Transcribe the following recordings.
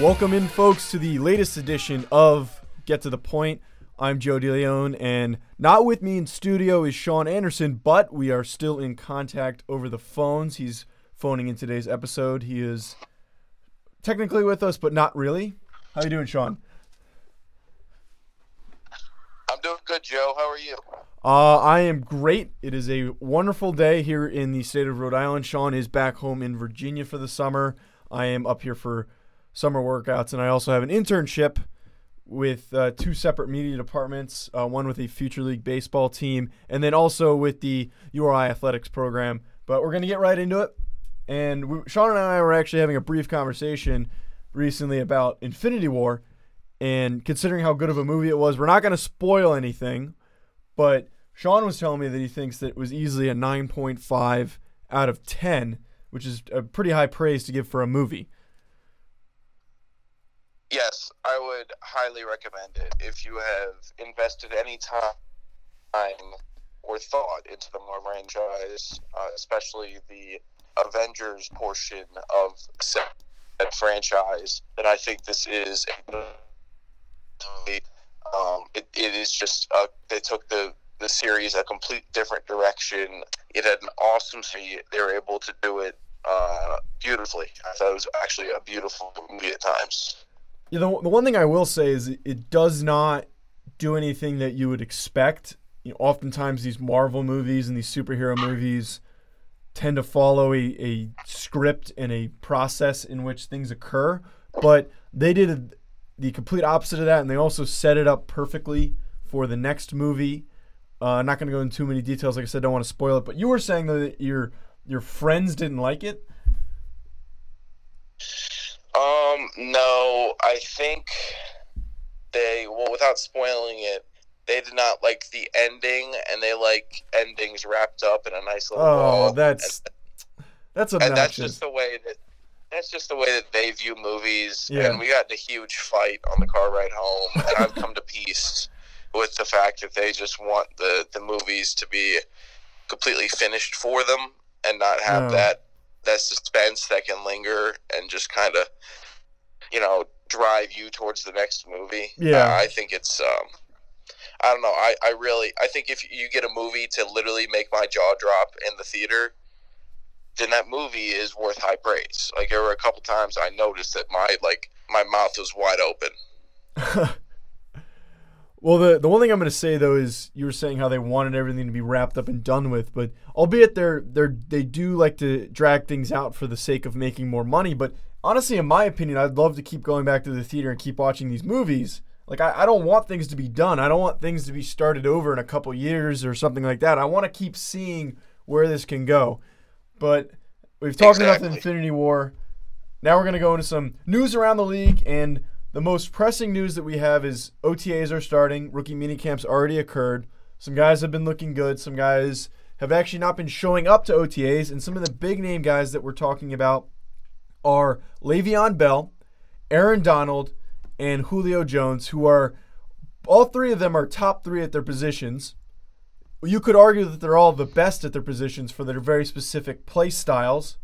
Welcome in, folks, to the latest edition of Get to the Point. I'm Joe DeLeon, and not with me in studio is Sean Anderson, but we are still in contact over the phones. He's phoning in today's episode. He is technically with us, but not really. How you doing, Sean? I'm doing good, Joe. How are you? Uh, I am great. It is a wonderful day here in the state of Rhode Island. Sean is back home in Virginia for the summer. I am up here for summer workouts, and I also have an internship with uh, two separate media departments uh, one with a Future League baseball team, and then also with the URI athletics program. But we're going to get right into it. And we, Sean and I were actually having a brief conversation recently about Infinity War. And considering how good of a movie it was, we're not going to spoil anything. But Sean was telling me that he thinks that it was easily a 9.5 out of 10, which is a pretty high praise to give for a movie. Yes, I would highly recommend it if you have invested any time or thought into the Marvel franchise, uh, especially the Avengers portion of said franchise. Then I think this is a um, it, it is just uh, they took the the series a complete different direction. It had an awesome scene. They were able to do it uh, beautifully. I thought it was actually a beautiful movie at times. The, the one thing I will say is it, it does not do anything that you would expect. You know, oftentimes these Marvel movies and these superhero movies tend to follow a, a script and a process in which things occur, but they did a, the complete opposite of that, and they also set it up perfectly for the next movie. Uh, I'm not going to go into too many details. Like I said, don't want to spoil it. But you were saying that your your friends didn't like it. Um, no, I think they well, without spoiling it, they did not like the ending, and they like endings wrapped up in a nice little. Oh, that's that's obnoxious. and that's just the way that that's just the way that they view movies. Yeah. And we got in a huge fight on the car ride home, and I've come to peace with the fact that they just want the the movies to be completely finished for them and not have No. that that suspense that can linger and just kind of you know drive you towards the next movie. Yeah. Uh, I think it's um I don't know. I, I really I think if you get a movie to literally make my jaw drop in the theater, then that movie is worth high praise. Like there were a couple times I noticed that my like my mouth was wide open. Well, the the one thing I'm going to say though is you were saying how they wanted everything to be wrapped up and done with, but albeit they're they're they do like to drag things out for the sake of making more money. But honestly, in my opinion, I'd love to keep going back to the theater and keep watching these movies. Like I, I don't want things to be done. I don't want things to be started over in a couple years or something like that. I want to keep seeing where this can go. But we've talked about the Infinity War. Now we're going to go into some news around the league and the most pressing news that we have is OTAs are starting. Rookie minicamps already occurred. Some guys have been looking good. Some guys have actually not been showing up to OTAs. And some of the big name guys that we're talking about are Le'Veon Bell, Aaron Donald, and Julio Jones, who are all three of them are top three at their positions. You could argue that they're all the best at their positions for their very specific play styles.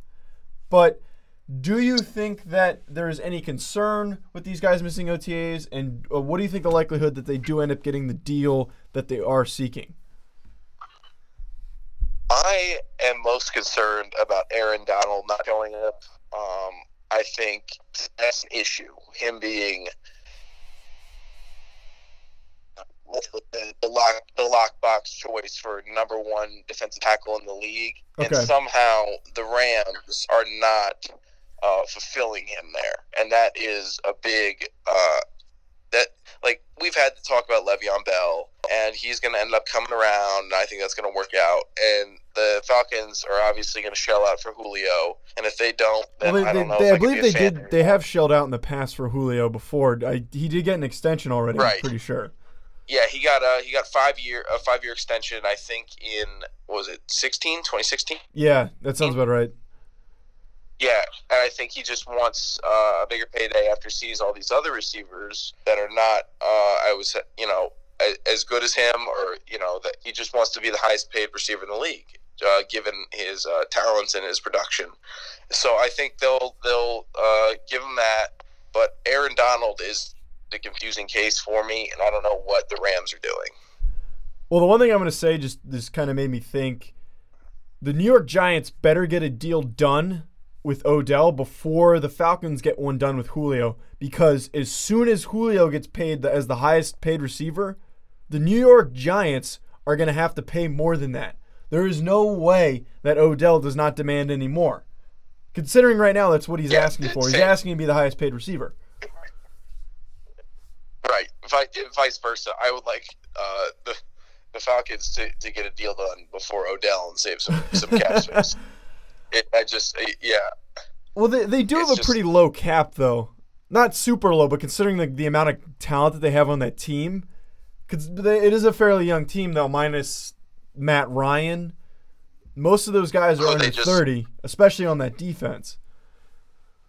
But do you think that there is any concern with these guys missing OTAs? And uh, what do you think the likelihood that they do end up getting the deal that they are seeking? I am most concerned about Aaron Donald not showing up. Um, I think that's an issue. Him being the, the lock the lockbox choice for number one defensive tackle in the league, and somehow the Rams are not uh, fulfilling him there, and that is a big uh, that like we've had to talk about Le'Veon Bell, and he's going to end up coming around. And I think that's going to work out. And the Falcons are obviously going to shell out for Julio, and if they don't, then Well, they, I don't know. they- I believe be they did. They have shelled out in the past for Julio before. I, he did get an extension already. I'm Right. pretty sure. Yeah, he got a he got five year a five year extension. I think in what was it 16, 2016? Yeah, that sounds about right. Yeah, and I think he just wants uh, a bigger payday after sees all these other receivers that are not. Uh, I was you know as good as him, or you know that he just wants to be the highest paid receiver in the league, uh, given his uh, talents and his production. So I think they'll they'll uh, give him that, but Aaron Donald is the confusing case for me, and I don't know what the Rams are doing. Well, the one thing I'm going to say just this kind of made me think the New York Giants better get a deal done with Odell before the Falcons get one done with Julio because as soon as Julio gets paid as the highest paid receiver, the New York Giants are going to have to pay more than that. There is no way that Odell does not demand any more. Considering right now that's what he's Yeah, asking for. He's same. asking to be the highest paid receiver. Right. Vi- vice versa. I would like uh, the the Falcons to, to get a deal done before Odell and save some some cap space. It, I just uh, yeah. Well, they, they do It's have a just- pretty low cap, though. Not super low, but considering the, the amount of talent that they have on that team, because it is a fairly young team, though, minus Matt Ryan. Most of those guys are Oh, under just- 30, especially on that defense.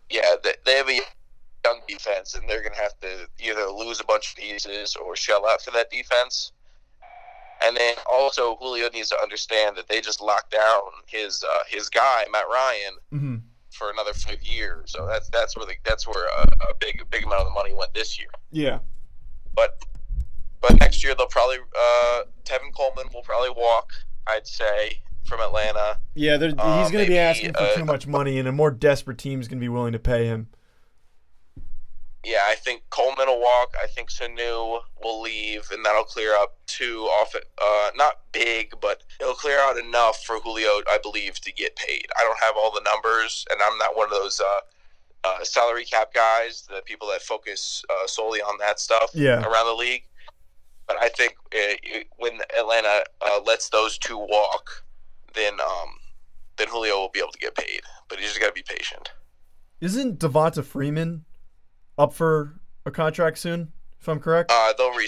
Yeah, they, they have a young defense, and they're going to have to either lose a bunch of pieces or shell out for that defense. And then also Julio needs to understand that they just locked down his uh, his guy Matt Ryan hmm for another five years. So that's that's where the, that's where a, a big big amount of the money went this year. Yeah. But but next year they'll probably uh, Tevin Coleman will probably walk. I'd say from Atlanta. Yeah, they're, Uh, he's going to be asking for uh, too much money, and a more desperate team's going to be willing to pay him. Yeah, I think Coleman will walk. I think Sanu will leave, and that'll clear up two off. Uh, not big, but it'll clear out enough for Julio, I believe, to get paid. I don't have all the numbers, and I'm not one of those uh, uh, salary cap guys, the people that focus uh, solely on that stuff Yeah. around the league. But I think uh, when Atlanta uh, lets those two walk, then um, then Julio will be able to get paid. But he's just got to be patient. Isn't Devonta Freeman up for a contract soon, if I'm correct? Uh, they'll re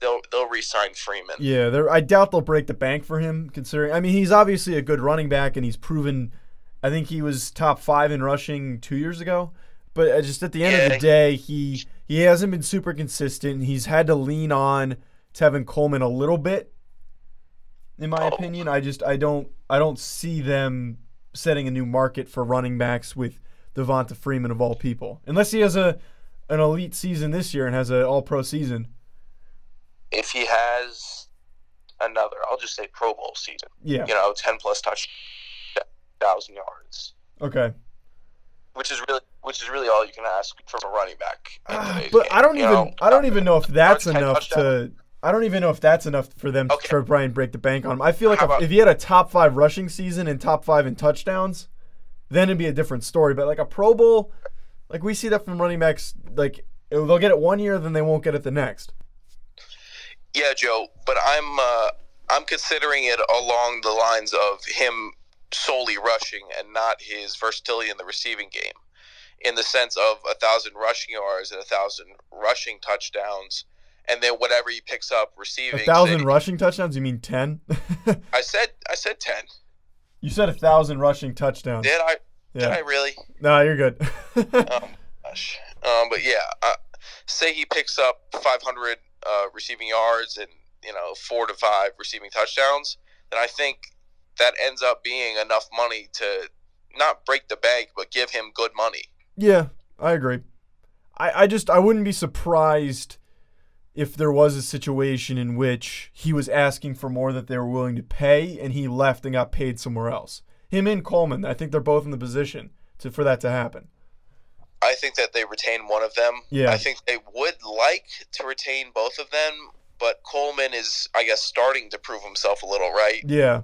they'll they'll re-sign Freeman. Yeah, they're, I doubt they'll break the bank for him. Considering, I mean, he's obviously a good running back, and he's proven. I think he was top five in rushing two years ago, but uh, just at the end of the day, he he hasn't been super consistent. He's had to lean on Tevin Coleman a little bit, in my Oh. opinion. I just I don't I don't see them setting a new market for running backs with Devonta Freeman of all people, unless he has a an elite season this year and has an All Pro season. If he has another, I'll just say Pro Bowl season. Yeah. You know, ten plus touch, thousand yards, Okay. which is really which is really all you can ask from a running back. Ah, but game, I don't you even know? I don't even know if that's enough to I don't even know if that's enough for them Okay. to try Brian break the bank on him. I feel like if, if he had a top five rushing season and top five in touchdowns, then it'd be a different story. But like a Pro Bowl, like we see that from running backs, like they'll get it one year, then they won't get it the next. Yeah, Joe, but I'm uh, I'm considering it along the lines of him solely rushing and not his versatility in the receiving game, in the sense of a thousand rushing yards and a thousand rushing touchdowns, and then whatever he picks up receiving. A thousand say- rushing touchdowns? You mean ten? I said I said ten. you said a thousand rushing touchdowns. Did I? Did I really? No, you're good. Um, gosh. Um, but yeah, uh, say he picks up 500 uh, receiving yards and you know four to five receiving touchdowns, then I think that ends up being enough money to not break the bank, but give him good money. Yeah, I agree. I, I just I wouldn't be surprised if there was a situation in which he was asking for more that they were willing to pay and he left and got paid somewhere else. Him and Coleman, I think they're both in the position to for that to happen. I think that they retain one of them. Yeah. I think they would like to retain both of them, but Coleman is, I guess, starting to prove himself a little, right? Yeah.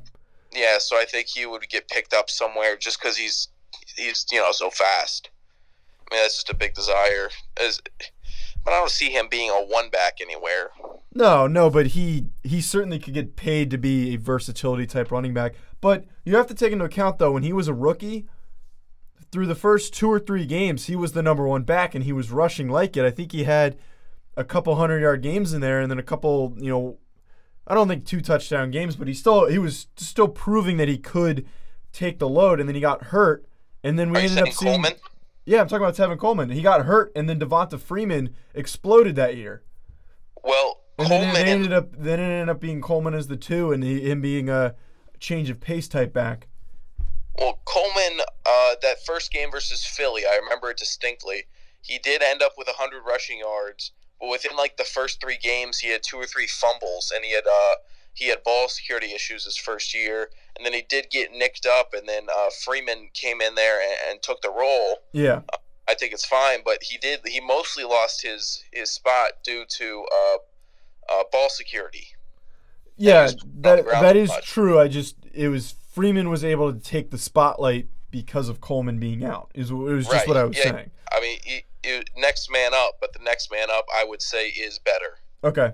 Yeah, so I think he would get picked up somewhere just because he's he's you know so fast. I mean, that's just a big desire. As, but I don't see him being a one back anywhere. No, no, but he he certainly could get paid to be a versatility type running back. But you have to take into account though, when he was a rookie, through the first two or three games, he was the number one back and he was rushing like it. I think he had a couple hundred yard games in there and then a couple, you know, I don't think two touchdown games, but he still he was still proving that he could take the load and then he got hurt and then we Are ended up seeing Coleman? Yeah, I'm talking about Tevin Coleman. He got hurt and then Devonta Freeman exploded that year. Well, And then Coleman. it ended up then it ended up being Coleman as the two, and he, him being a change of pace type back. Well, Coleman, uh, that first game versus Philly, I remember it distinctly. he did end up with 100 rushing yards, but within like the first three games, he had two or three fumbles, and he had uh, he had ball security issues his first year, and then he did get nicked up, and then uh, Freeman came in there and, and took the role. Yeah. I think it's fine, but he did. He mostly lost his his spot due to uh, uh, ball security. Yeah, that that is much. true. I just it was Freeman was able to take the spotlight because of Coleman being out. Is it was just Right, what I was yeah. saying. I mean, he, he- next man up, but the next man up, I would say, is better. Okay,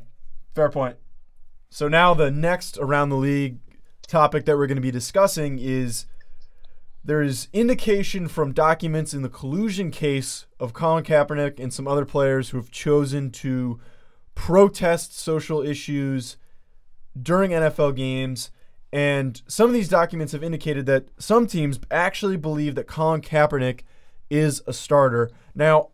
fair point. So now the next around the league topic that we're going to be discussing is there's indication from documents in the collusion case of Colin Kaepernick and some other players who have chosen to protest social issues during NFL games. And some of these documents have indicated that some teams actually believe that Colin Kaepernick is a starter. Now,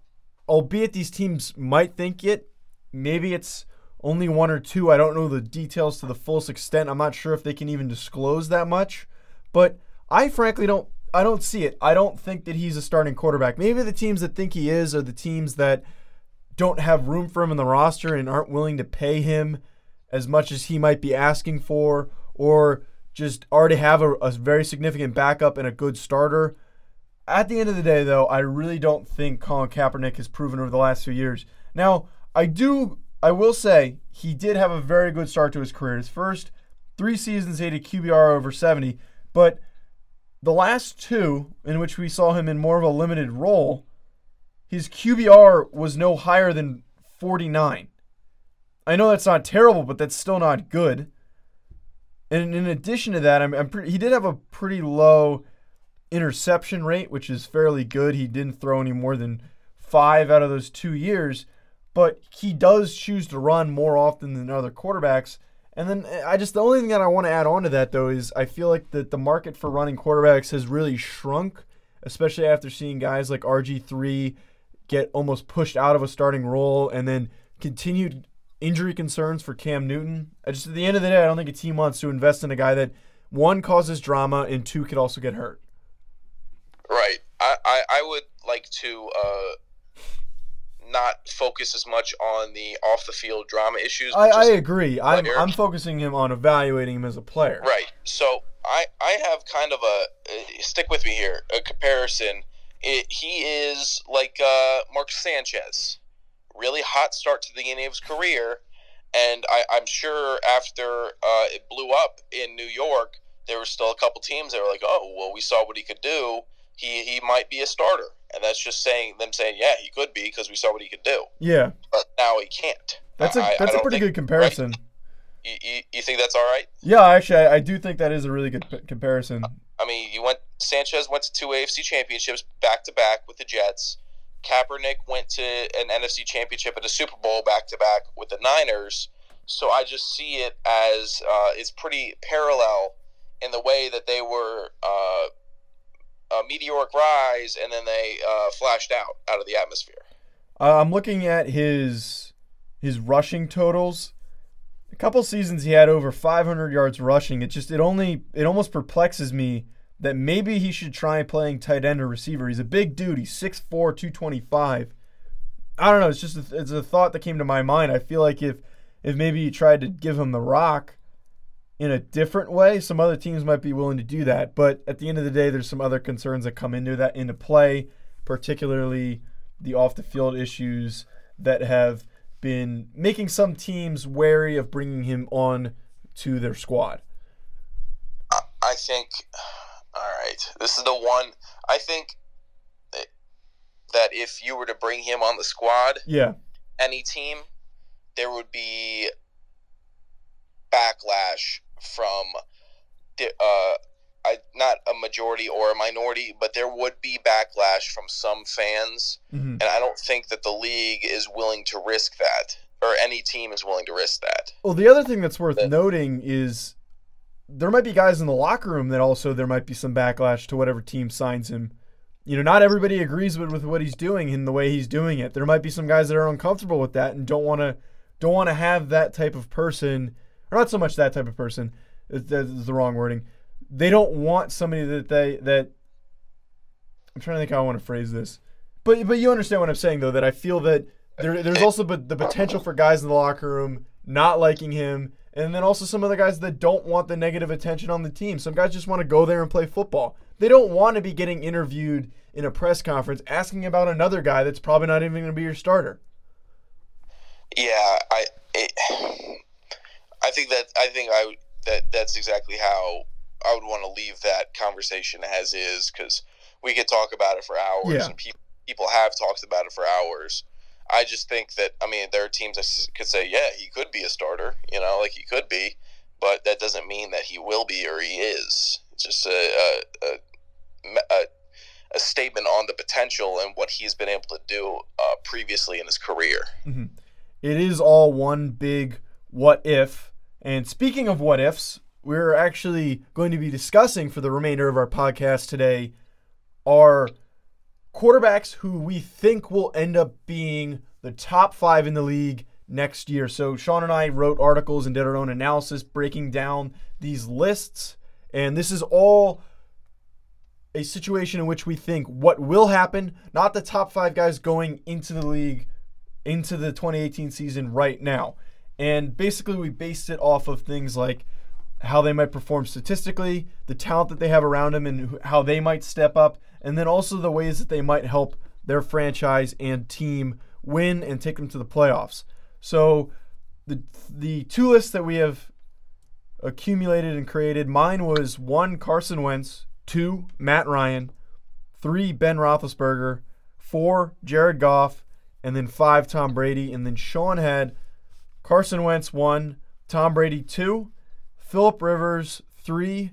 albeit these teams might think it, maybe it's only one or two. I don't know the details to the fullest extent. I'm not sure if they can even disclose that much. But I frankly don't I don't see it. I don't think that he's a starting quarterback. Maybe the teams that think he is are the teams that don't have room for him in the roster and aren't willing to pay him as much as he might be asking for, or just already have a, a very significant backup and a good starter. At the end of the day, though, I really don't think Colin Kaepernick has proven over the last few years. Now, I do, I will say, he did have a very good start to his career. His first three seasons, he had a QBR over 70, but the last two, in which we saw him in more of a limited role, his QBR was no higher than 49. I know that's not terrible, but that's still not good. And in addition to that, I'm, I'm he did have a pretty low interception rate, which is fairly good. He didn't throw any more than five out of those two years, but he does choose to run more often than other quarterbacks. And then eh, I just the only thing that I want to add on to that though is I feel like that the market for running quarterbacks has really shrunk, especially after seeing guys like RG3 get almost pushed out of a starting role and then continued injury concerns for Cam Newton. I just at the end of the day, I don't think a team wants to invest in a guy that one causes drama and two could also get hurt. Right. I, I, I would like to uh, not focus as much on the off the field drama issues. I, I agree. I'm. I'm focusing him on evaluating him as a player. Right. So I I have kind of a uh, stick with me here a comparison. It, he is like uh, Mark Sanchez, really hot start to the beginning of his career, and I, I'm sure after uh, it blew up in New York, there were still a couple teams that were like, oh well, we saw what he could do. He he might be a starter, and that's just saying them saying yeah he could be because we saw what he could do, Yeah, but now he can't. that's a I- I that's a pretty think- good comparison. You, you, you think that's all right? Yeah, actually, I, I do think that is a really good p- comparison. I mean, you went Sanchez went to two AFC championships back to back with the Jets. Kaepernick went to an NFC championship and a Super Bowl back to back with the Niners. So I just see it as uh, it's pretty parallel in the way that they were uh, a meteoric rise and then they uh, flashed out out of the atmosphere. Uh, I'm looking at his his rushing totals. A couple seasons he had over 500 yards rushing. It just it only it almost perplexes me that maybe he should try playing tight end or receiver. He's a big dude. He's 6'4", 225. I don't know. It's just a, it's a thought that came to my mind. I feel like if if maybe you tried to give him the rock in a different way, some other teams might be willing to do that. But at the end of the day, there's some other concerns that come into that into play, particularly the off the field issues that have been making some teams wary of bringing him on to their squad. I, I think, all right, this is the one. I think that, that if you were to bring him on the squad, Yeah, any team, there would be backlash from, the- uh, I, not a majority or a minority, but there would be backlash from some fans, hmm and I don't think that the league is willing to risk that, or any team is willing to risk that. Well, the other thing that's worth Yeah. noting is there might be guys in the locker room that also there might be some backlash to whatever team signs him. You know, not everybody agrees with, with what he's doing and the way he's doing it. There might be some guys that are uncomfortable with that and don't want to don't want to have that type of person, or not so much that type of person. That is the wrong wording. They don't want somebody that they that. I'm trying to think how I want to phrase this. But but you understand what I'm saying though that I feel that there, there's uh, uh, also but the potential for guys in the locker room not liking him, and then also some other guys that don't want the negative attention on the team. Some guys just want to go there and play football. They don't want to be getting interviewed in a press conference asking about another guy that's probably not even going to be your starter. Yeah, I, it, I think that I think I that that's exactly how I would want to leave that conversation as is because we could talk about it for hours, Yeah. and people people have talked about it for hours. I just think that I mean there are teams that could say, yeah, he could be a starter, you know, like he could be, but that doesn't mean that he will be or he is. It's just a a, a, a, statement on the potential and what he's been able to do uh, previously in his career. It is all one big what if. And speaking of what ifs, we're actually going to be discussing for the remainder of our podcast today are quarterbacks who we think will end up being the top five in the league next year. So Sean and I wrote articles and did our own analysis breaking down these lists. And this is all a situation in which we think what will happen, not the top five guys going into the league into the 2018 season right now. And basically, we based it off of things like how they might perform statistically, the talent that they have around them, and how they might step up, and then also the ways that they might help their franchise and team win and take them to the playoffs. So, the the two lists that we have accumulated and created, mine was one Carson Wentz, two Matt Ryan, three Ben Roethlisberger, four Jared Goff, and then five Tom Brady. And then Sean had Carson Wentz one, Tom Brady two, Philip Rivers three,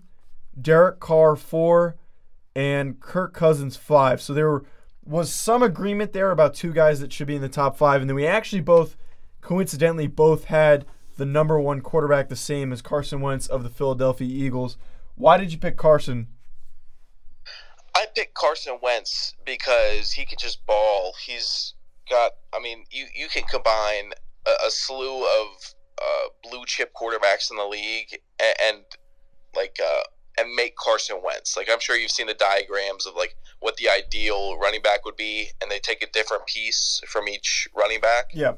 Derek Carr four, and Kirk Cousins five. So there was some agreement there about two guys that should be in the top five, and then we actually both, coincidentally, both had the number one quarterback the same as Carson Wentz of the Philadelphia Eagles. Why did you pick Carson? I picked Carson Wentz because he could just ball. He's got. I mean, you you can combine a, a slew of uh, blue chip quarterbacks in the league and, and like uh, and make Carson Wentz. Like I'm sure you've seen the diagrams of like what the ideal running back would be, and they take a different piece from each running back. Yeah.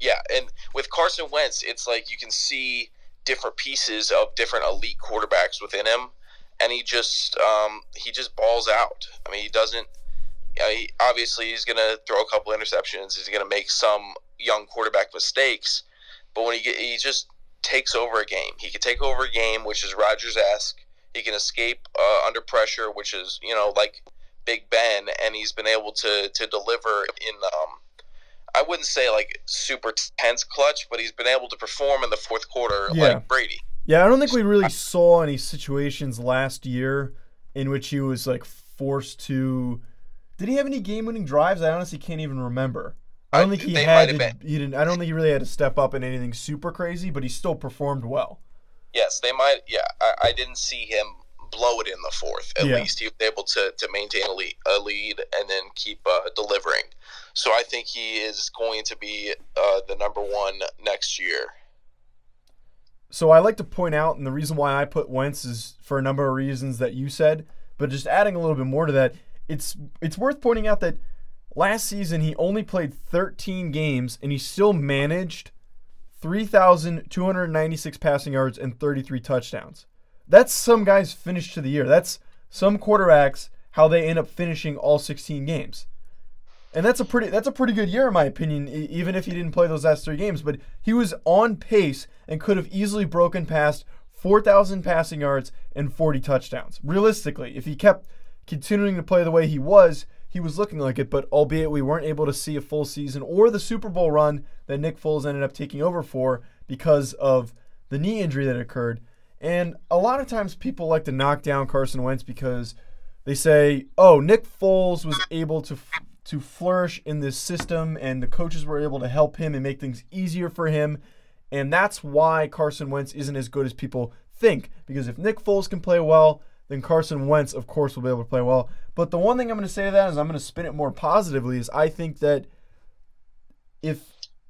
Yeah, and with Carson Wentz, it's like you can see different pieces of different elite quarterbacks within him, and he just um, he just balls out. I mean, he doesn't. You know, he, obviously, he's going to throw a couple interceptions. He's going to make some young quarterback mistakes, but when he get, he just takes over a game. He can take over a game, which is Rodgers esque. He can escape uh, under pressure, which is you know like Big Ben, and he's been able to to deliver in. Um, I wouldn't say like super tense clutch, but he's been able to perform in the fourth quarter Yeah. like Brady. Yeah, I don't think we really saw any situations last year in which he was like forced to. Did he have any game-winning drives? I honestly can't even remember. I don't I- think he had. To, he didn't. I don't think he really had to step up in anything super crazy, but he still performed well. Yes, they might. Yeah, I, I didn't see him blow it in the fourth. At Yeah. least he was able to, to maintain a lead, a lead and then keep uh, delivering. So I think he is going to be uh, the number one next year. So I like to point out, and the reason why I put Wentz is for a number of reasons that you said, but just adding a little bit more to that, it's it's worth pointing out that last season he only played 13 games and he still managed 3,296 passing yards and 33 touchdowns. That's some guys' finish to the year. That's some quarterbacks how they end up finishing all 16 games. And that's a pretty that's a pretty good year in my opinion, even if he didn't play those last three games. But he was on pace and could have easily broken past 4,000 passing yards and 40 touchdowns. Realistically, if he kept continuing to play the way he was, he was looking like it. But albeit we weren't able to see a full season or the Super Bowl run that Nick Foles ended up taking over for because of the knee injury that occurred. And a lot of times people like to knock down Carson Wentz because they say, "Oh, Nick Foles was able to f- to flourish in this system, and the coaches were able to help him and make things easier for him, and that's why Carson Wentz isn't as good as people think. Because if Nick Foles can play well, then Carson Wentz, of course, will be able to play well. But the one thing I'm going to say to that is I'm going to spin it more positively. Is I think that if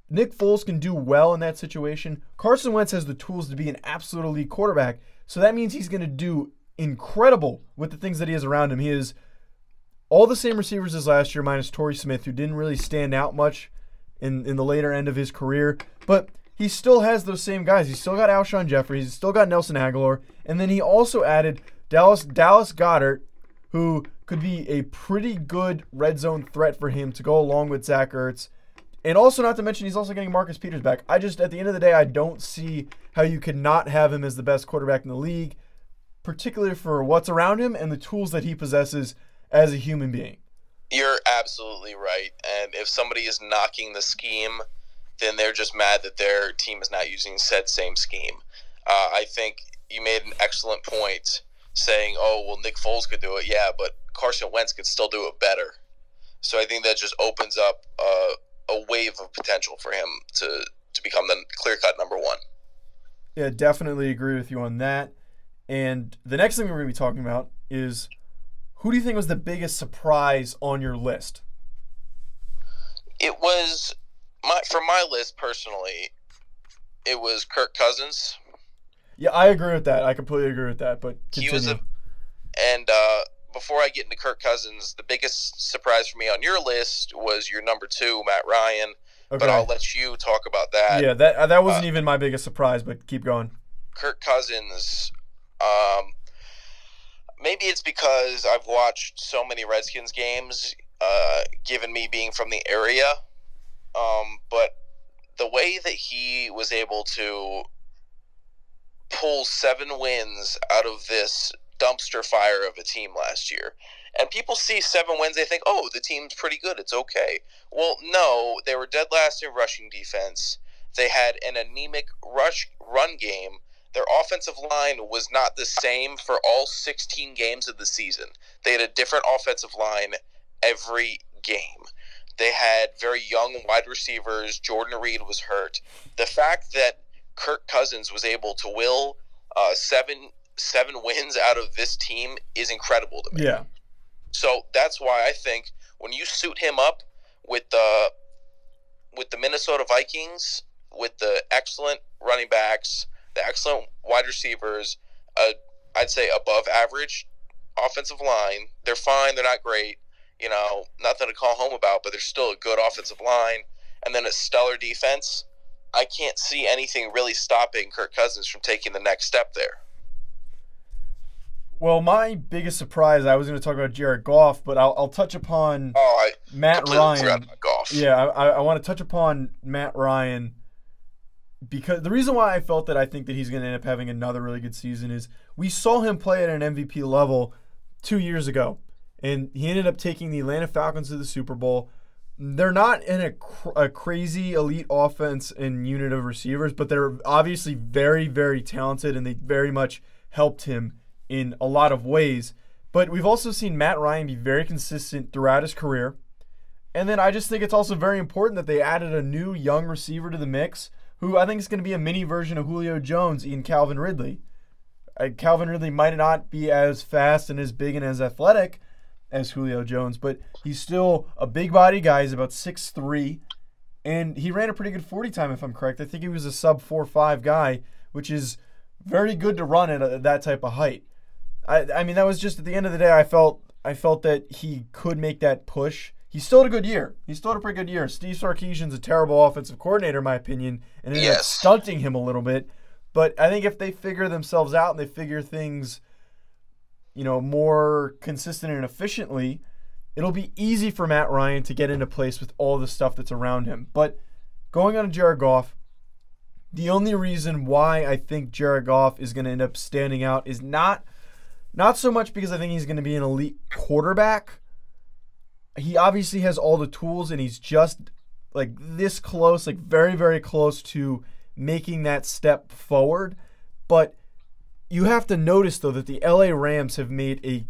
Nick Foles can do well in that situation, Carson Wentz has the tools to be an absolute elite quarterback. So that means he's going to do incredible with the things that he has around him. He is all the same receivers as last year, minus Torrey Smith, who didn't really stand out much in, in the later end of his career. But he still has those same guys. He's still got Alshon Jeffery. He's still got Nelson Agholor. And then he also added Dallas Dallas Goedert, who could be a pretty good red zone threat for him to go along with Zach Ertz. And also, not to mention, he's also getting Marcus Peters back. I just, at the end of the day, I don't see how you could not have him as the best quarterback in the league, particularly for what's around him and the tools that he possesses as a human being. You're absolutely right. And if somebody is knocking the scheme, then they're just mad that their team is not using said same scheme. Uh, I think you made an excellent point saying, oh, well, Nick Foles could do it. Yeah, but Carson Wentz could still do it better. So I think that just opens up a, a wave of potential for him to, to become the clear cut number one. Yeah, definitely agree with you on that. And the next thing we're going to be talking about is who do you think was the biggest surprise on your list? It was my for my list personally. It was Kirk Cousins. Yeah, I agree with that. I completely agree with that. But continue. He was a, and uh, before I get into Kirk Cousins, the biggest surprise for me on your list was your number two, Matt Ryan. Okay. But I'll let you talk about that. Yeah, that uh, that wasn't uh, even my biggest surprise. But keep going. Kirk Cousins. Um, maybe it's because I've watched so many Redskins games, uh, given me being from the area. Um, but the way that he was able to pull seven wins out of this dumpster fire of a team last year. And people see seven wins, they think, oh, the team's pretty good. It's okay. Well, no, they were dead last in rushing defense. They had an anemic rush run game their offensive line was not the same for all 16 games of the season. They had a different offensive line every game. They had very young wide receivers. Jordan Reed was hurt. The fact that Kirk Cousins was able to will uh, seven seven wins out of this team is incredible to me. Yeah. So that's why I think when you suit him up with the with the Minnesota Vikings, with the excellent running backs, the excellent wide receivers, uh, I'd say above average offensive line. They're fine. They're not great. You know, nothing to call home about, but they're still a good offensive line. And then a stellar defense. I can't see anything really stopping Kirk Cousins from taking the next step there. Well, my biggest surprise, I was going to talk about Jared Goff, but I'll, I'll touch upon oh, Matt Ryan. Yeah, I, I want to touch upon Matt Ryan because the reason why I felt that I think that he's going to end up having another really good season is we saw him play at an MVP level two years ago, and he ended up taking the Atlanta Falcons to the Super Bowl. They're not in a, cr- a crazy elite offense and unit of receivers, but they're obviously very, very talented, and they very much helped him in a lot of ways. But we've also seen Matt Ryan be very consistent throughout his career. And then I just think it's also very important that they added a new young receiver to the mix who I think is going to be a mini version of Julio Jones in Calvin Ridley. Uh, Calvin Ridley might not be as fast and as big and as athletic as Julio Jones, but he's still a big body guy. He's about 6'3", and he ran a pretty good 40 time, if I'm correct. I think he was a sub 4'5 guy, which is very good to run at a, that type of height. I, I mean, that was just at the end of the day, I felt I felt that he could make that push He's still had a good year. He's still had a pretty good year. Steve Sarkisian's a terrible offensive coordinator, in my opinion, and ended yes. up stunting him a little bit. But I think if they figure themselves out and they figure things, you know, more consistent and efficiently, it'll be easy for Matt Ryan to get into place with all the stuff that's around him. But going on to Jared Goff, the only reason why I think Jared Goff is going to end up standing out is not not so much because I think he's going to be an elite quarterback he obviously has all the tools and he's just like this close, like very, very close to making that step forward. But you have to notice, though, that the LA Rams have made a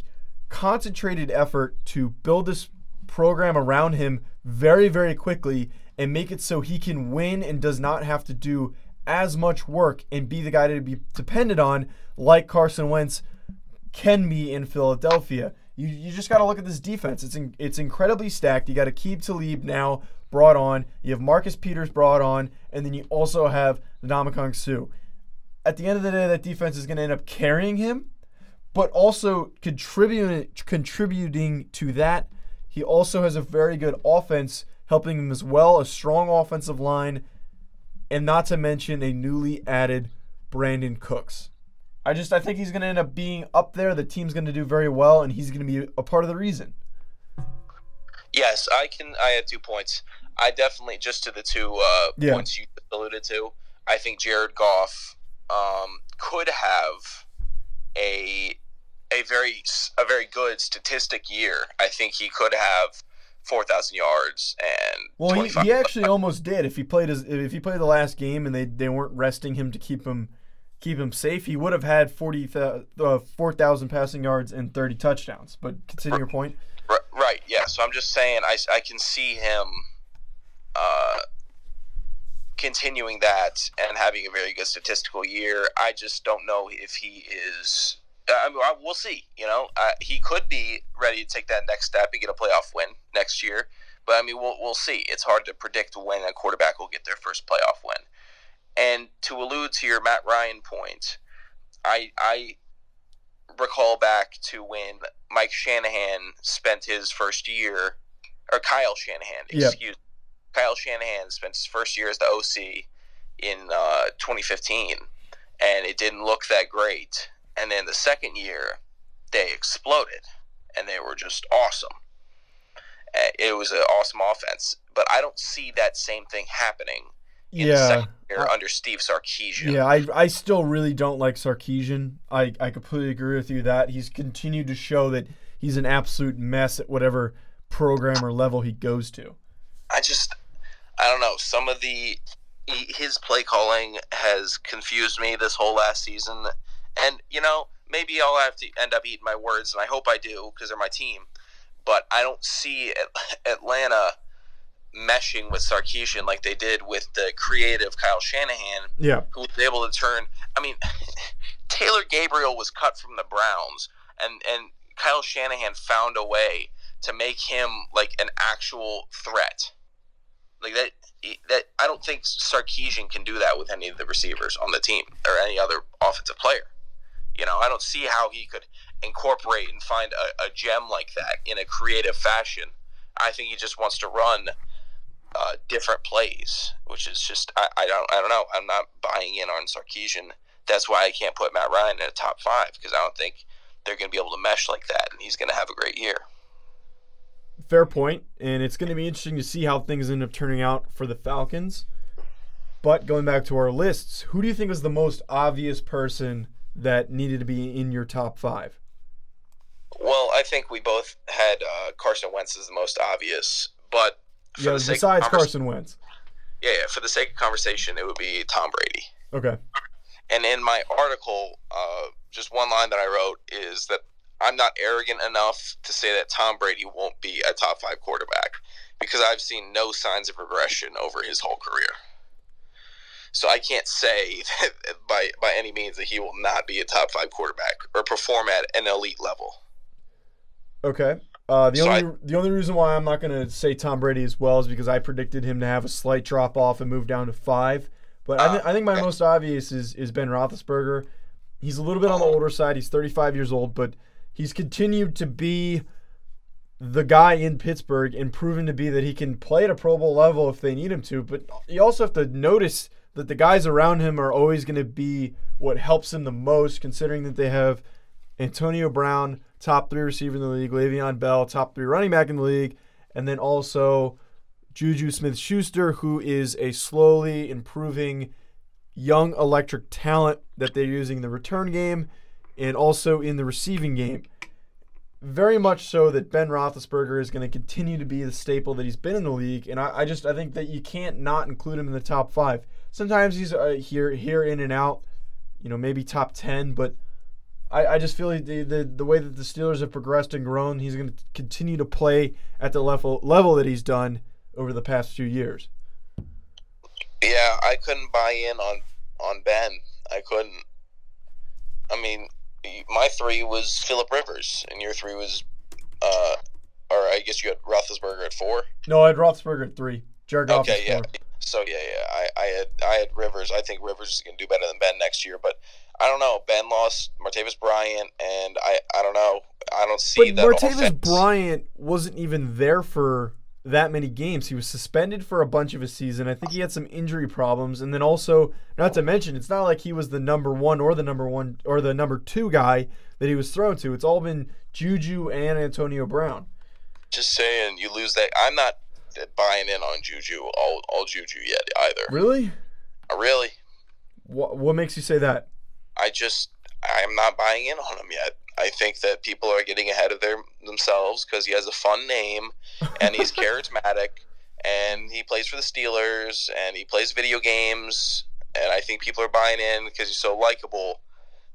concentrated effort to build this program around him very, very quickly and make it so he can win and does not have to do as much work and be the guy to be dependent on, like Carson Wentz can be in Philadelphia. You, you just got to look at this defense. It's in, it's incredibly stacked. You got Aqib Talib now brought on. You have Marcus Peters brought on, and then you also have Ndamukong Suh. At the end of the day, that defense is going to end up carrying him, but also contributing contributing to that, he also has a very good offense helping him as well, a strong offensive line, and not to mention a newly added Brandin Cooks. I just I think he's going to end up being up there. The team's going to do very well, and he's going to be a part of the reason. Yes, I can. I had two points. I definitely just to the two uh, Yeah. points you alluded to. I think Jared Goff um, could have a a very a very good statistic year. I think he could have four thousand yards and Well, he, he actually almost did. If he played his, if he played the last game and they, they weren't resting him to keep him keep him safe, he would have had 40 thou- uh, 4,000 passing yards and 30 touchdowns. But continue your point. Right, right, yeah. So I'm just saying, I, I can see him uh, continuing that and having a very good statistical year. I just don't know if he is. I mean, I- we'll see. You know, uh, he could be ready to take that next step and get a playoff win next year. But I mean, we'll we'll see. It's hard to predict when a quarterback will get their first playoff win. And to allude to your Matt Ryan point, I I recall back to when Mike Shanahan spent his first year, or Kyle Shanahan, excuse Yep. Kyle Shanahan spent his first year as the OC in uh, 2015, and it didn't look that great. And then the second year, they exploded, and they were just awesome. Uh, It was an awesome offense, but I don't see that same thing happening in the Yeah. second year I- under Steve Sarkisian. Yeah, I, I still really don't like Sarkisian. I, I completely agree with you that he's continued to show that he's an absolute mess at whatever program or level he goes to. I just, I don't know. Some of the his play calling has confused me this whole last season, and you know maybe I'll have to end up eating my words, and I hope I do because they're my team. But I don't see Atlanta meshing with Sarkisian like they did with the creative Kyle Shanahan, Yeah. who was able to turn. I mean, Taylor Gabriel was cut from the Browns, and and Kyle Shanahan found a way to make him like an actual threat. Like that, that I don't think Sarkisian can do that with any of the receivers on the team or any other offensive player. You know, I don't see how he could incorporate and find a, a gem like that in a creative fashion. I think he just wants to run uh, different plays, which is just I, I don't I don't know. I'm not buying in on Sarkisian. That's why I can't put Matt Ryan in a top five because I don't think they're going to be able to mesh like that, and he's going to have a great year. Fair point, and it's going to be interesting to see how things end up turning out for the Falcons. But going back to our lists, who do you think was the most obvious person that needed to be in your top five? Well, I think we both had uh, Carson Wentz as the most obvious, but Yeah, besides convers- Carson Wentz. yeah, yeah, for the sake of conversation, it would be Tom Brady. Okay. And in my article, uh, just one line that I wrote is that I'm not arrogant enough to say that Tom Brady won't be a top five quarterback because I've seen no signs of regression over his whole career. So I can't say that by by any means that he will not be a top five quarterback or perform at an elite level. Okay. Uh, the So only the only reason why I'm not going to say Tom Brady as well is because I predicted him to have a slight drop off and move down to five. But I, th- I think my okay. most obvious is is Ben Roethlisberger. He's a little bit on the older side. He's 35 years old, but he's continued to be the guy in Pittsburgh and proven to be that he can play at a Pro Bowl level if they need him to. But you also have to notice that the guys around him are always going to be what helps him the most, considering that they have Antonio Brown, top three receiver in the league, Le'Veon Bell, top three running back in the league, and then also Juju Smith Schuster, who is a slowly improving young electric talent that they're using in the return game and also in the receiving game. Very much so that Ben Roethlisberger is going to continue to be the staple that he's been in the league, and I, I just I think that you can't not include him in the top five. Sometimes he's uh, here here in and out, you know, maybe top ten, but I, I just feel like the, the the way that the Steelers have progressed and grown, he's going to continue to play at the level level that he's done over the past few years. Yeah, I couldn't buy in on on Ben. I couldn't. I mean, my three was Philip Rivers, and your three was, uh, or I guess you had Roethlisberger at four. No, I had Roethlisberger at three. Jared Goff Okay, at yeah. four. So yeah, yeah. I, I had I had Rivers. I think Rivers is going to do better than Ben next year, but I don't know. Ben lost Martavis Bryant, and I I don't know. I don't see But that. Martavis offense. Bryant wasn't even there for that many games. He was suspended for a bunch of his season. I think he had some injury problems, and then also, not to mention, it's not like he was the number one or the number one or the number two guy that he was thrown to. It's all been Juju and Antonio Brown. Just saying, you lose that. I'm not buying in on Juju, all all Juju yet either. Really? Uh, Really, What What makes you say that? I just I'm not buying in on him yet. I think that people are getting ahead of their themselves because he has a fun name and he's charismatic and he plays for the Steelers and he plays video games and I think people are buying in because he's so likable.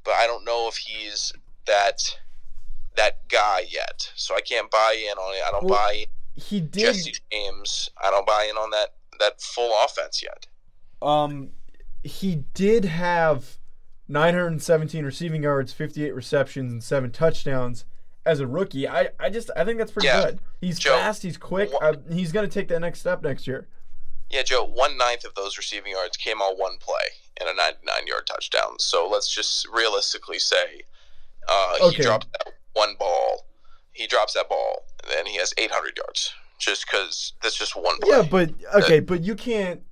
But I don't know if he's that that guy yet, so I can't buy in on it. I don't Well, buy He did. Jesse James. I don't buy in on that that full offense yet. Um, he did have 917 receiving yards, 58 receptions, and seven touchdowns as a rookie. I, I just I think that's pretty Yeah. good. He's Joe, fast. He's quick. wha- Uh, he's gonna take that next step next year. Yeah, Joe, one ninth of those receiving yards came on one play and a 99 yard touchdown. So let's just realistically say uh, Okay. he dropped that one ball. He drops that ball, and then he has 800 yards just because that's just one play. Yeah, but okay, but you can't.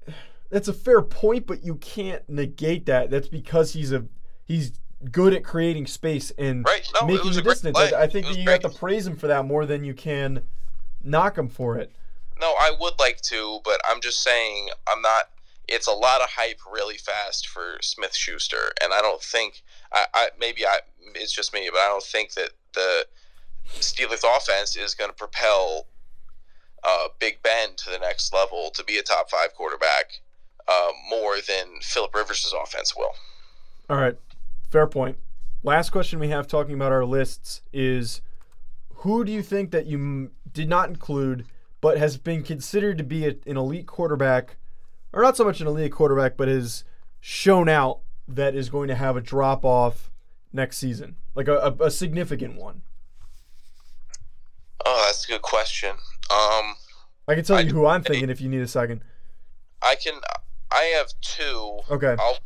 That's a fair point, but you can't negate that. That's because he's a he's good at creating space and Right. No, making the a distance. I, I think It was that you have to praise him for that more than you can knock him for it. No, I would like to, but I'm just saying I'm not. It's a lot of hype really fast for Smith Schuster, and I don't think I, I maybe I it's just me, but I don't think that the Steelers offense is going to propel uh, Big Ben to the next level to be a top five quarterback uh, more than Philip Rivers' offense will. All right, fair point. Last question we have talking about our lists is who do you think that you m- did not include but has been considered to be a, an elite quarterback, or not so much an elite quarterback, but has shown out that is going to have a drop off next season, like a, a, a significant one? Oh, that's a good question. Um, I can tell I you who I'm thinking if you need a second. I can. I have two. Okay. I'll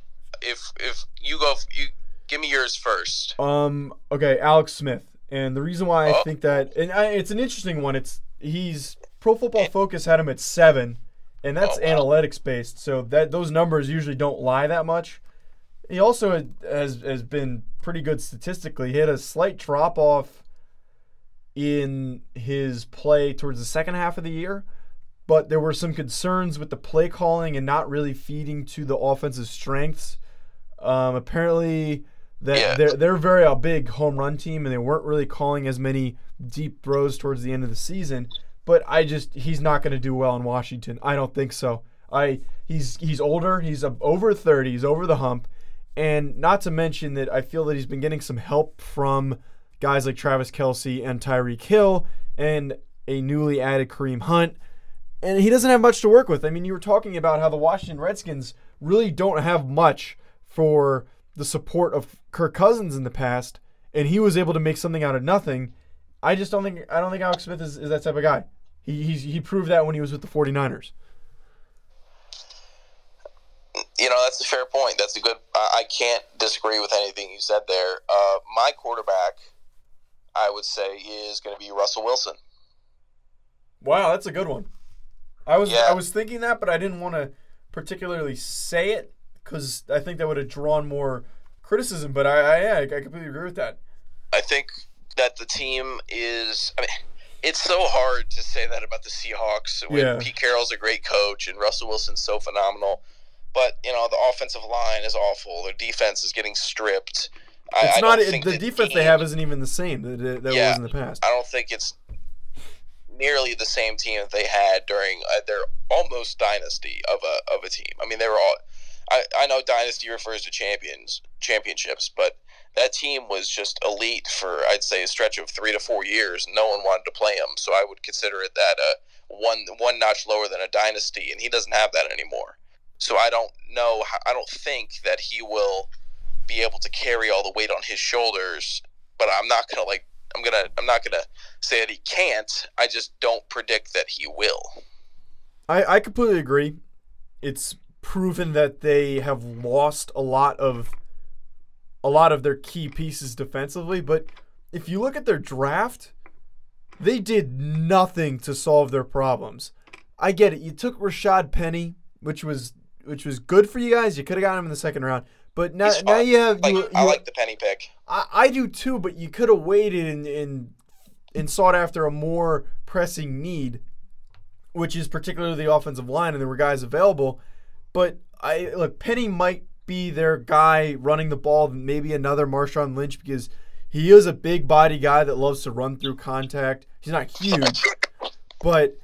if if you go you give me yours first. Um. Okay, Alex Smith, and the reason why I Oh. think that, and I, it's an interesting one. It's he's Pro Football Focus had him at seven, and that's Oh, wow. analytics based. So that those numbers usually don't lie that much. He also has has been pretty good statistically. He had a slight drop off in his play towards the second half of the year, but there were some concerns with the play calling and not really feeding to the offensive strengths. Um, apparently, that Yeah. they're they're very a big home run team, and they weren't really calling as many deep throws towards the end of the season. But I just he's not going to do well in Washington. I don't think so. I he's he's older. He's over thirty. He's over the hump, and not to mention that I feel that he's been getting some help from guys like Travis Kelce and Tyreek Hill, and a newly added Kareem Hunt. And he doesn't have much to work with. I mean, you were talking about how the Washington Redskins really don't have much for the support of Kirk Cousins in the past, and he was able to make something out of nothing. I just don't think I don't think Alex Smith is, is that type of guy. He he's, he proved that when he was with the 49ers. You know that's a fair point. That's a good. I, I can't disagree with anything you said there. Uh, my quarterback, I would say, is going to be Russell Wilson. Wow, that's a good one. I was Yeah. I was thinking that, but I didn't want to particularly say it because I think that would have drawn more criticism. But I I, yeah, I completely agree with that. I think that the team is. I mean, it's so hard to say that about the Seahawks. When Yeah. Pete Carroll's a great coach and Russell Wilson's so phenomenal, but you know the offensive line is awful. Their defense is getting stripped. It's I not don't it, the defense they have isn't even the same that that, that Yeah. was in the past. I don't think it's nearly the same team that they had during uh, their almost dynasty of a of a team. I mean, they were all. I, I know dynasty refers to champions championships, but that team was just elite for I'd say a stretch of three to four years. No one wanted to play him, so I would consider it that uh, one one notch lower than a dynasty, and he doesn't have that anymore. So I don't know. I don't think that he will be able to carry all the weight on his shoulders. But I'm not gonna like. I'm gonna. I'm not gonna say that he can't. I just don't predict that he will. I, I completely agree. It's proven that they have lost a lot of a lot of their key pieces defensively. But if you look at their draft, they did nothing to solve their problems. I get it. You took Rashaad Penny, which was which was good for you guys. You could have gotten him in the second round. But now, now you have Like, you, I like the penny pick. I, I do too, but you could have waited and, and and sought after a more pressing need, which is particularly the offensive line, and there were guys available. But I look, Penny might be their guy running the ball, maybe another Marshawn Lynch because he is a big body guy that loves to run through contact. He's not huge, but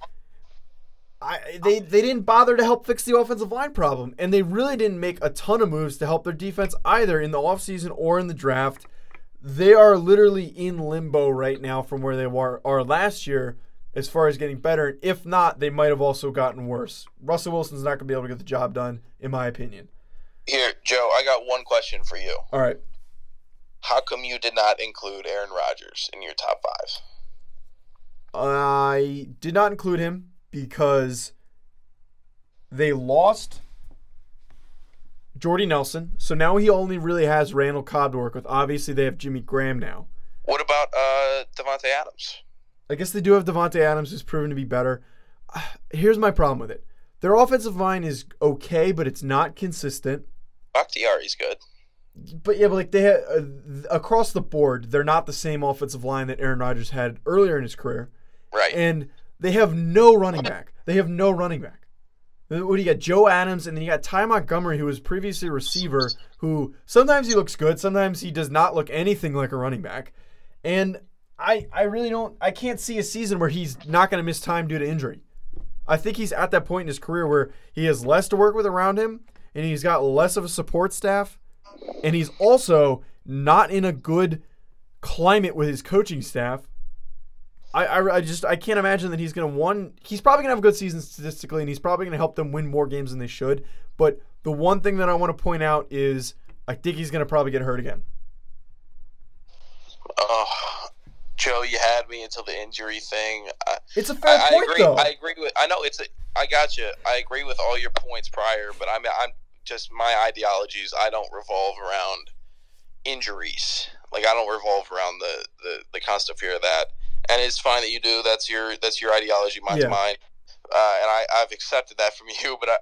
I, they they didn't bother to help fix the offensive line problem, and they really didn't make a ton of moves to help their defense either in the offseason or in the draft. They are literally in limbo right now from where they were are last year as far as getting better. And if not, they might have also gotten worse. Russell Wilson's not going to be able to get the job done, in my opinion. Here, Joe, I got one question for you. All right. How come you did not include Aaron Rodgers in your top five? I did not include him because they lost Jordy Nelson. So now he only really has Randall Cobb to work with. Obviously, they have Jimmy Graham now. What about uh, Davante Adams? I guess they do have Davante Adams, who's proven to be better. Here's my problem with it their offensive line is okay, but it's not consistent. Bakhtiari's good. But yeah, but like they had uh, across the board, they're not the same offensive line that Aaron Rodgers had earlier in his career. Right. and they have no running back. They have no running back. Uh, what do you got? Joe Adams, and then you got Ty Montgomery, who was previously a receiver, who sometimes he looks good, sometimes he does not look anything like a running back. And I, I really don't, I can't see a season where he's not going to miss time due to injury. I think he's at that point in his career where he has less to work with around him, and he's got less of a support staff, and he's also not in a good climate with his coaching staff. I, I, I just I can't imagine that he's gonna one. He's probably gonna have a good season statistically, and he's probably gonna help them win more games than they should. But the one thing that I want to point out is I think he's gonna probably get hurt again. Oh, Joe, you had me until the injury thing. I, It's a fair I, I agree. though. I agree with. I know it's. A, I got you. I agree with all your points prior, but I'm. I'm just my ideologies. I don't revolve around injuries. Like I don't revolve around the the, the constant fear of that. And it's fine that you do. That's your that's your ideology. Mine's Yeah. mine. Uh, and I, I've accepted that from you, but I,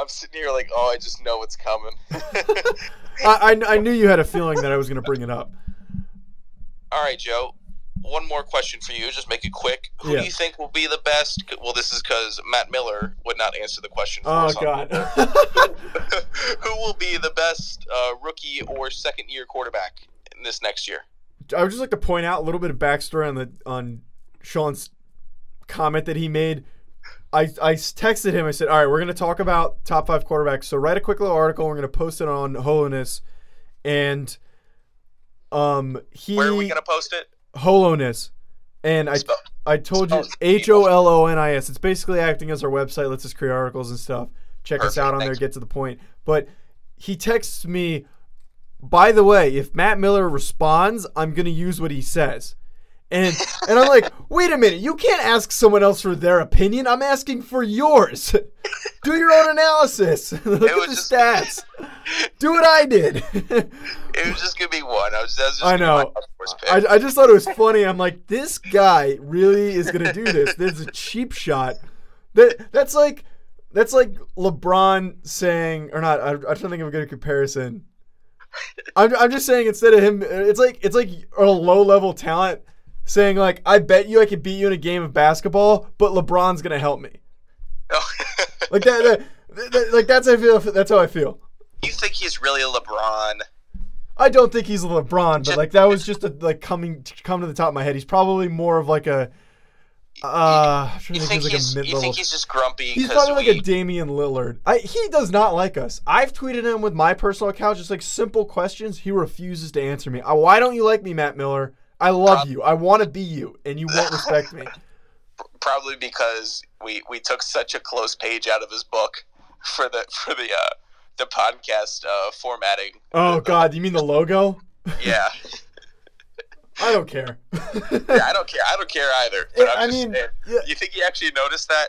I'm sitting here like, oh, I just know it's coming. I, I I knew you had a feeling that I was gonna bring it up. All right, Joe. One more question for you. Just make it quick. Who Yeah. do you think will be the best? Well, this is because Matt Miller would not answer the question. For Oh God. Who will be the best uh, rookie or second year quarterback in this next year? I would just like to point out a little bit of backstory on the on Sean's comment that he made. I, I texted him. I said, "All right, we're going to talk about top five quarterbacks. So write a quick little article. We're going to post it on Holonis, and um he Where are we gonna post it? Holonis, and I I told you. H O L O N I S. It's basically acting as our website. Lets us just create articles and stuff. Check us out on there. Get to the point. But he texts me. By the way, if Matt Miller responds, I'm gonna use what he says. And and I'm like, wait a minute, you can't ask someone else for their opinion. I'm asking for yours. Do your own analysis. Look at the just- stats. Do what I did. It was just gonna be one. I was. That was just I gonna be my know. I, I just thought it was funny. I'm like, this guy really is gonna do this. This is a cheap shot. That that's like that's like LeBron saying or not. I, I'm trying to think of a good comparison. I'm, I'm just saying instead of him, it's like it's like a low level talent saying like, I bet you I could beat you in a game of basketball, but LeBron's gonna help me. Oh. Like that. that, that- like that's how I feel. That's how I feel. you think he's really a LeBron? I don't think he's a LeBron, but like that was just a, like coming come to the top of my head. He's probably more of like a. Uh, You think he's? he's like a You think he's just grumpy? He's probably we, like a Damian Lillard. I, he does not like us. I've tweeted him with my personal account, just like simple questions. He refuses to answer me. Uh, Why don't you like me, Matt Miller? I love you. I want to be you, and you won't respect me. probably because we we took such a close page out of his book for the for the uh, the podcast uh, formatting. Oh God, you mean the logo? Yeah. I don't care. yeah, I don't care. I don't care either. But I'm I mean, saying, yeah. you think he actually noticed that?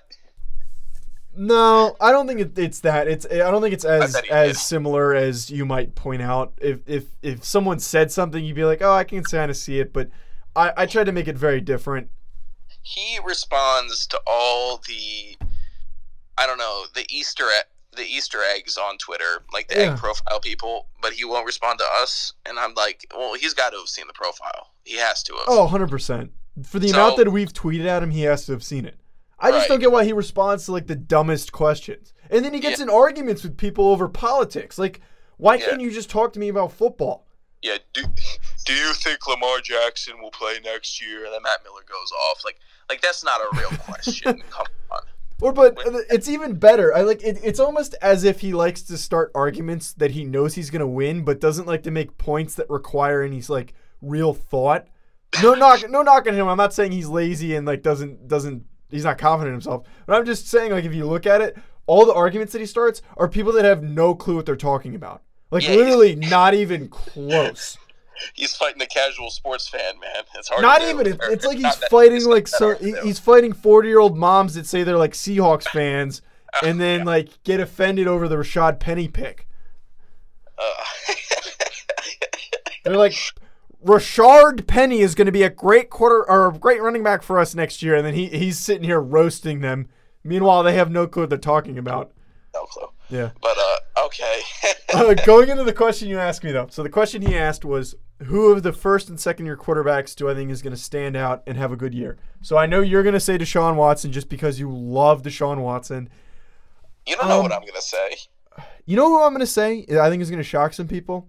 No, I don't think it, it's that. It's I don't think it's as as did. similar as you might point out. If if if someone said something, you'd be like, oh, I can kind of see it, but I I tried to make it very different. He responds to all the, I don't know, the Easter the Easter eggs on Twitter, like the Yeah. egg profile people, but he won't respond to us. And I'm like, well, he's got to have seen the profile. He has to have. Oh, 100 percent. For the So- amount that we've tweeted at him, he has to have seen it. I just Right. don't get why he responds to like the dumbest questions, and then he gets Yeah. in arguments with people over politics. Like, why Yeah. can't you just talk to me about football? Yeah. Do Do you think Lamar Jackson will play next year? And then Matt Miller goes off. Like, like that's not a real question. Come on. Or, but it's even better. I like it, it's almost as if he likes to start arguments that he knows he's gonna win, but doesn't like to make points that require any like real thought. No knock, no knocking him. I'm not saying he's lazy and like doesn't doesn't he's not confident in himself. But I'm just saying like if you look at it, all the arguments that he starts are people that have no clue what they're talking about. Like Yeah, literally not even close. He's fighting the casual sports fan, man. It's hard. Not even. It's, it's like he's fighting like so. hard to he- do. He's fighting forty-year-old moms that say they're like Seahawks fans, Oh, and then like get offended over the Rashaad Penny pick. Uh, They're like, Rashaad Penny is going to be a great quarter or a great running back for us next year, and then he he's sitting here roasting them. Meanwhile, they have no clue what they're talking about. No clue. Yeah. But uh, okay. Uh, going into the question you asked me though, so the question he asked was, who of the first and second year quarterbacks do I think is going to stand out and have a good year? So I know you're going to say Deshaun Watson just because you love Deshaun Watson. you don't know what Um, I'm gonna say. You know who I'm going to say? I think is going to shock some people.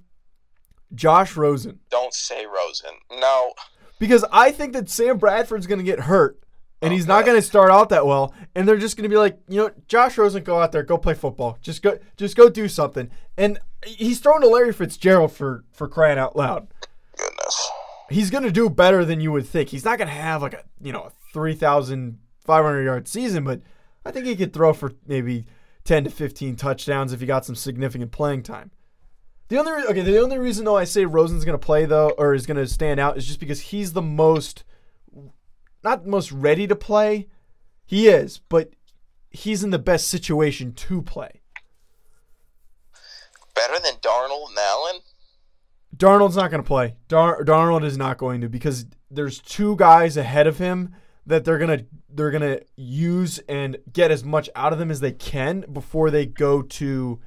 Josh Rosen, Don't say Rosen. No. because I think that Sam Bradford's going to get hurt. And Oh, he's not going to start out that well, and they're just going to be like, you know, Josh Rosen, go out there, go play football, just go, just go do something. And he's throwing to Larry Fitzgerald for for crying out loud. Goodness. he's going to do better than you would think. He's not going to have like a, you know, a 3,500 yard season, but I think he could throw for maybe 10 to 15 touchdowns if he got some significant playing time. The only okay, the only reason though I say Rosen's going to play though or is going to stand out is just because he's the most not most ready to play. He is, but he's in the best situation to play. Better than Darnold and Allen. Darnold's not going to play. Dar- Darnold is not going to because there's two guys ahead of him that they're gonna they're gonna use and get as much out of them as they can before they go to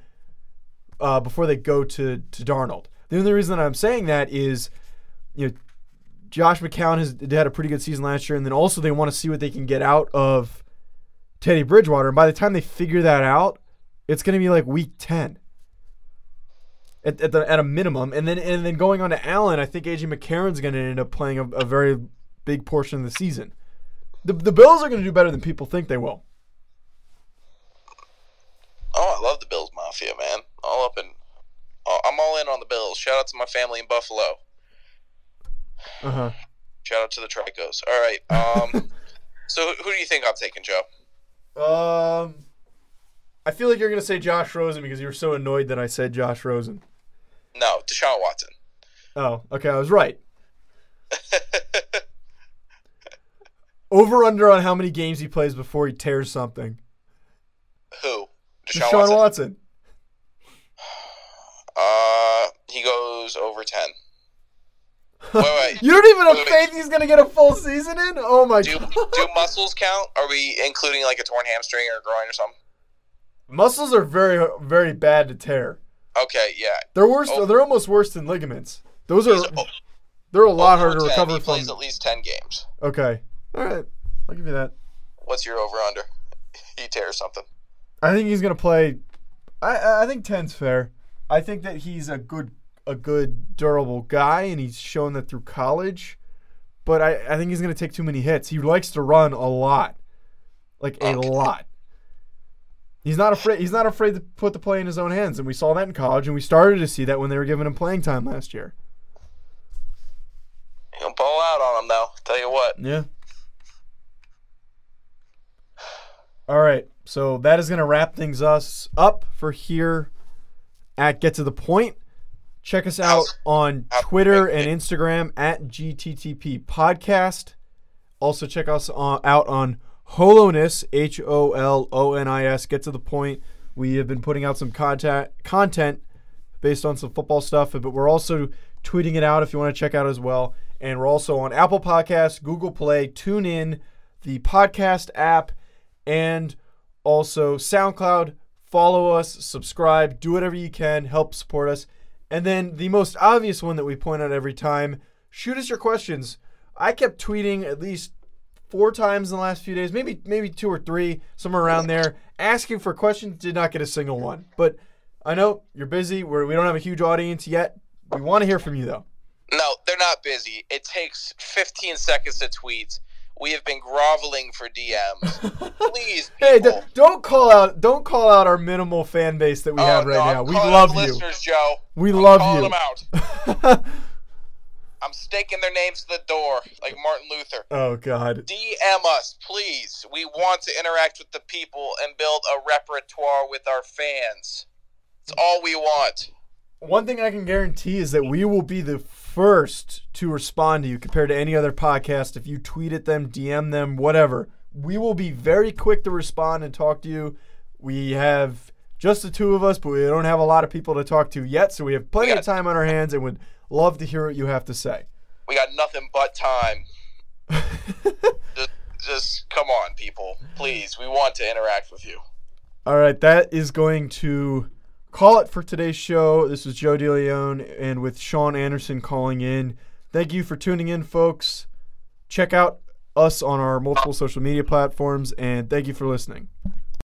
uh, before they go to to Darnold. The only reason that I'm saying that is, you know, Josh McCown has had a pretty good season last year, and then also they want to see what they can get out of Teddy Bridgewater. And by the time they figure that out, it's going to be like week ten at, at, the, at a minimum. And then and then going on to Allen, I think AJ McCarron's going to end up playing a, a very big portion of the season. The, the Bills are going to do better than people think they will. Oh, I love the Bills Mafia, man. All up in. Oh, I'm all in on the Bills. Shout out to my family in Buffalo. Uh huh. Shout out to the Tricos. All right. Um. so who, do you think I'm taking, Joe? Um, I feel like you're going to say Josh Rosen because you were so annoyed that I said Josh Rosen. No, Deshaun Watson. Oh, okay, I was right. Over under on how many games he plays before he tears something. Who? Deshaun, Watson. Uh, he goes over ten. Wait, wait. You don't even have Wait, faith he's going to get a full season in? Oh my Do god. do muscles count? Are we including like a torn hamstring or groin or something? Muscles are very very bad to tear. Okay, yeah. They're worse. Oh. They're almost worse than ligaments. Those are He's oh. they're a oh, lot over harder to recover He from. plays at least ten games. Okay. All right. I'll give you that. What's your over under? He tears something. I think he's gonna play. I- I I think 10's fair. I think that he's a good a good durable guy, and he's shown that through college. But I, I think he's gonna take too many hits. He likes to run a lot, like a lot. He's not afraid. He's not afraid to put the play in his own hands, and we saw that in college, and we started to see that when they were giving him playing time last year. He'll ball out on him though. Tell you what. Yeah. All right. So that is going to wrap things us up for here at Get to the Point. Check us out on Twitter and Instagram at GTTP Podcast. Also check us on, out on Holonis, H O L O N I S. Get to the point. We have been putting out some content content based on some football stuff, but we're also tweeting it out if you want to check out as well. And we're also on Apple Podcasts, Google Play, TuneIn, the podcast app, and also SoundCloud. Follow us, subscribe, do whatever you can, help support us. And then the most obvious one that we point out every time shoot us your questions. I kept tweeting at least four times in the last few days, maybe maybe two or three, somewhere around there, asking for questions. Did not get a single one. But I know you're busy. We're, we don't have a huge audience yet. We want to hear from you though. No, they're not busy. It takes 15 seconds to tweet. We have been groveling for DMs. Please, Hey, d- don't call out don't call out our minimal fan base that we Oh, have right no, now. We love you. Listeners, Joe. We I'm love you. them out. I'm staking their names to the door like Martin Luther. oh God. DM us, please. We want to interact with the people and build a repertoire with our fans. It's all we want. One thing I can guarantee is that we will be the first to respond to you compared to any other podcast. If you tweet at them, DM them, whatever, we will be very quick to respond and talk to you. We have just the two of us, but we don't have a lot of people to talk to yet, so we have plenty We of time on our hands and would love to hear what you have to say. We got nothing but time. just, just come on, people. Please, we want to interact with you. All right, that is going to call it for today's show. This is Joe DeLeon and with Sean Anderson calling in. Thank you for tuning in, folks. Check out us on our multiple social media platforms, and thank you for listening.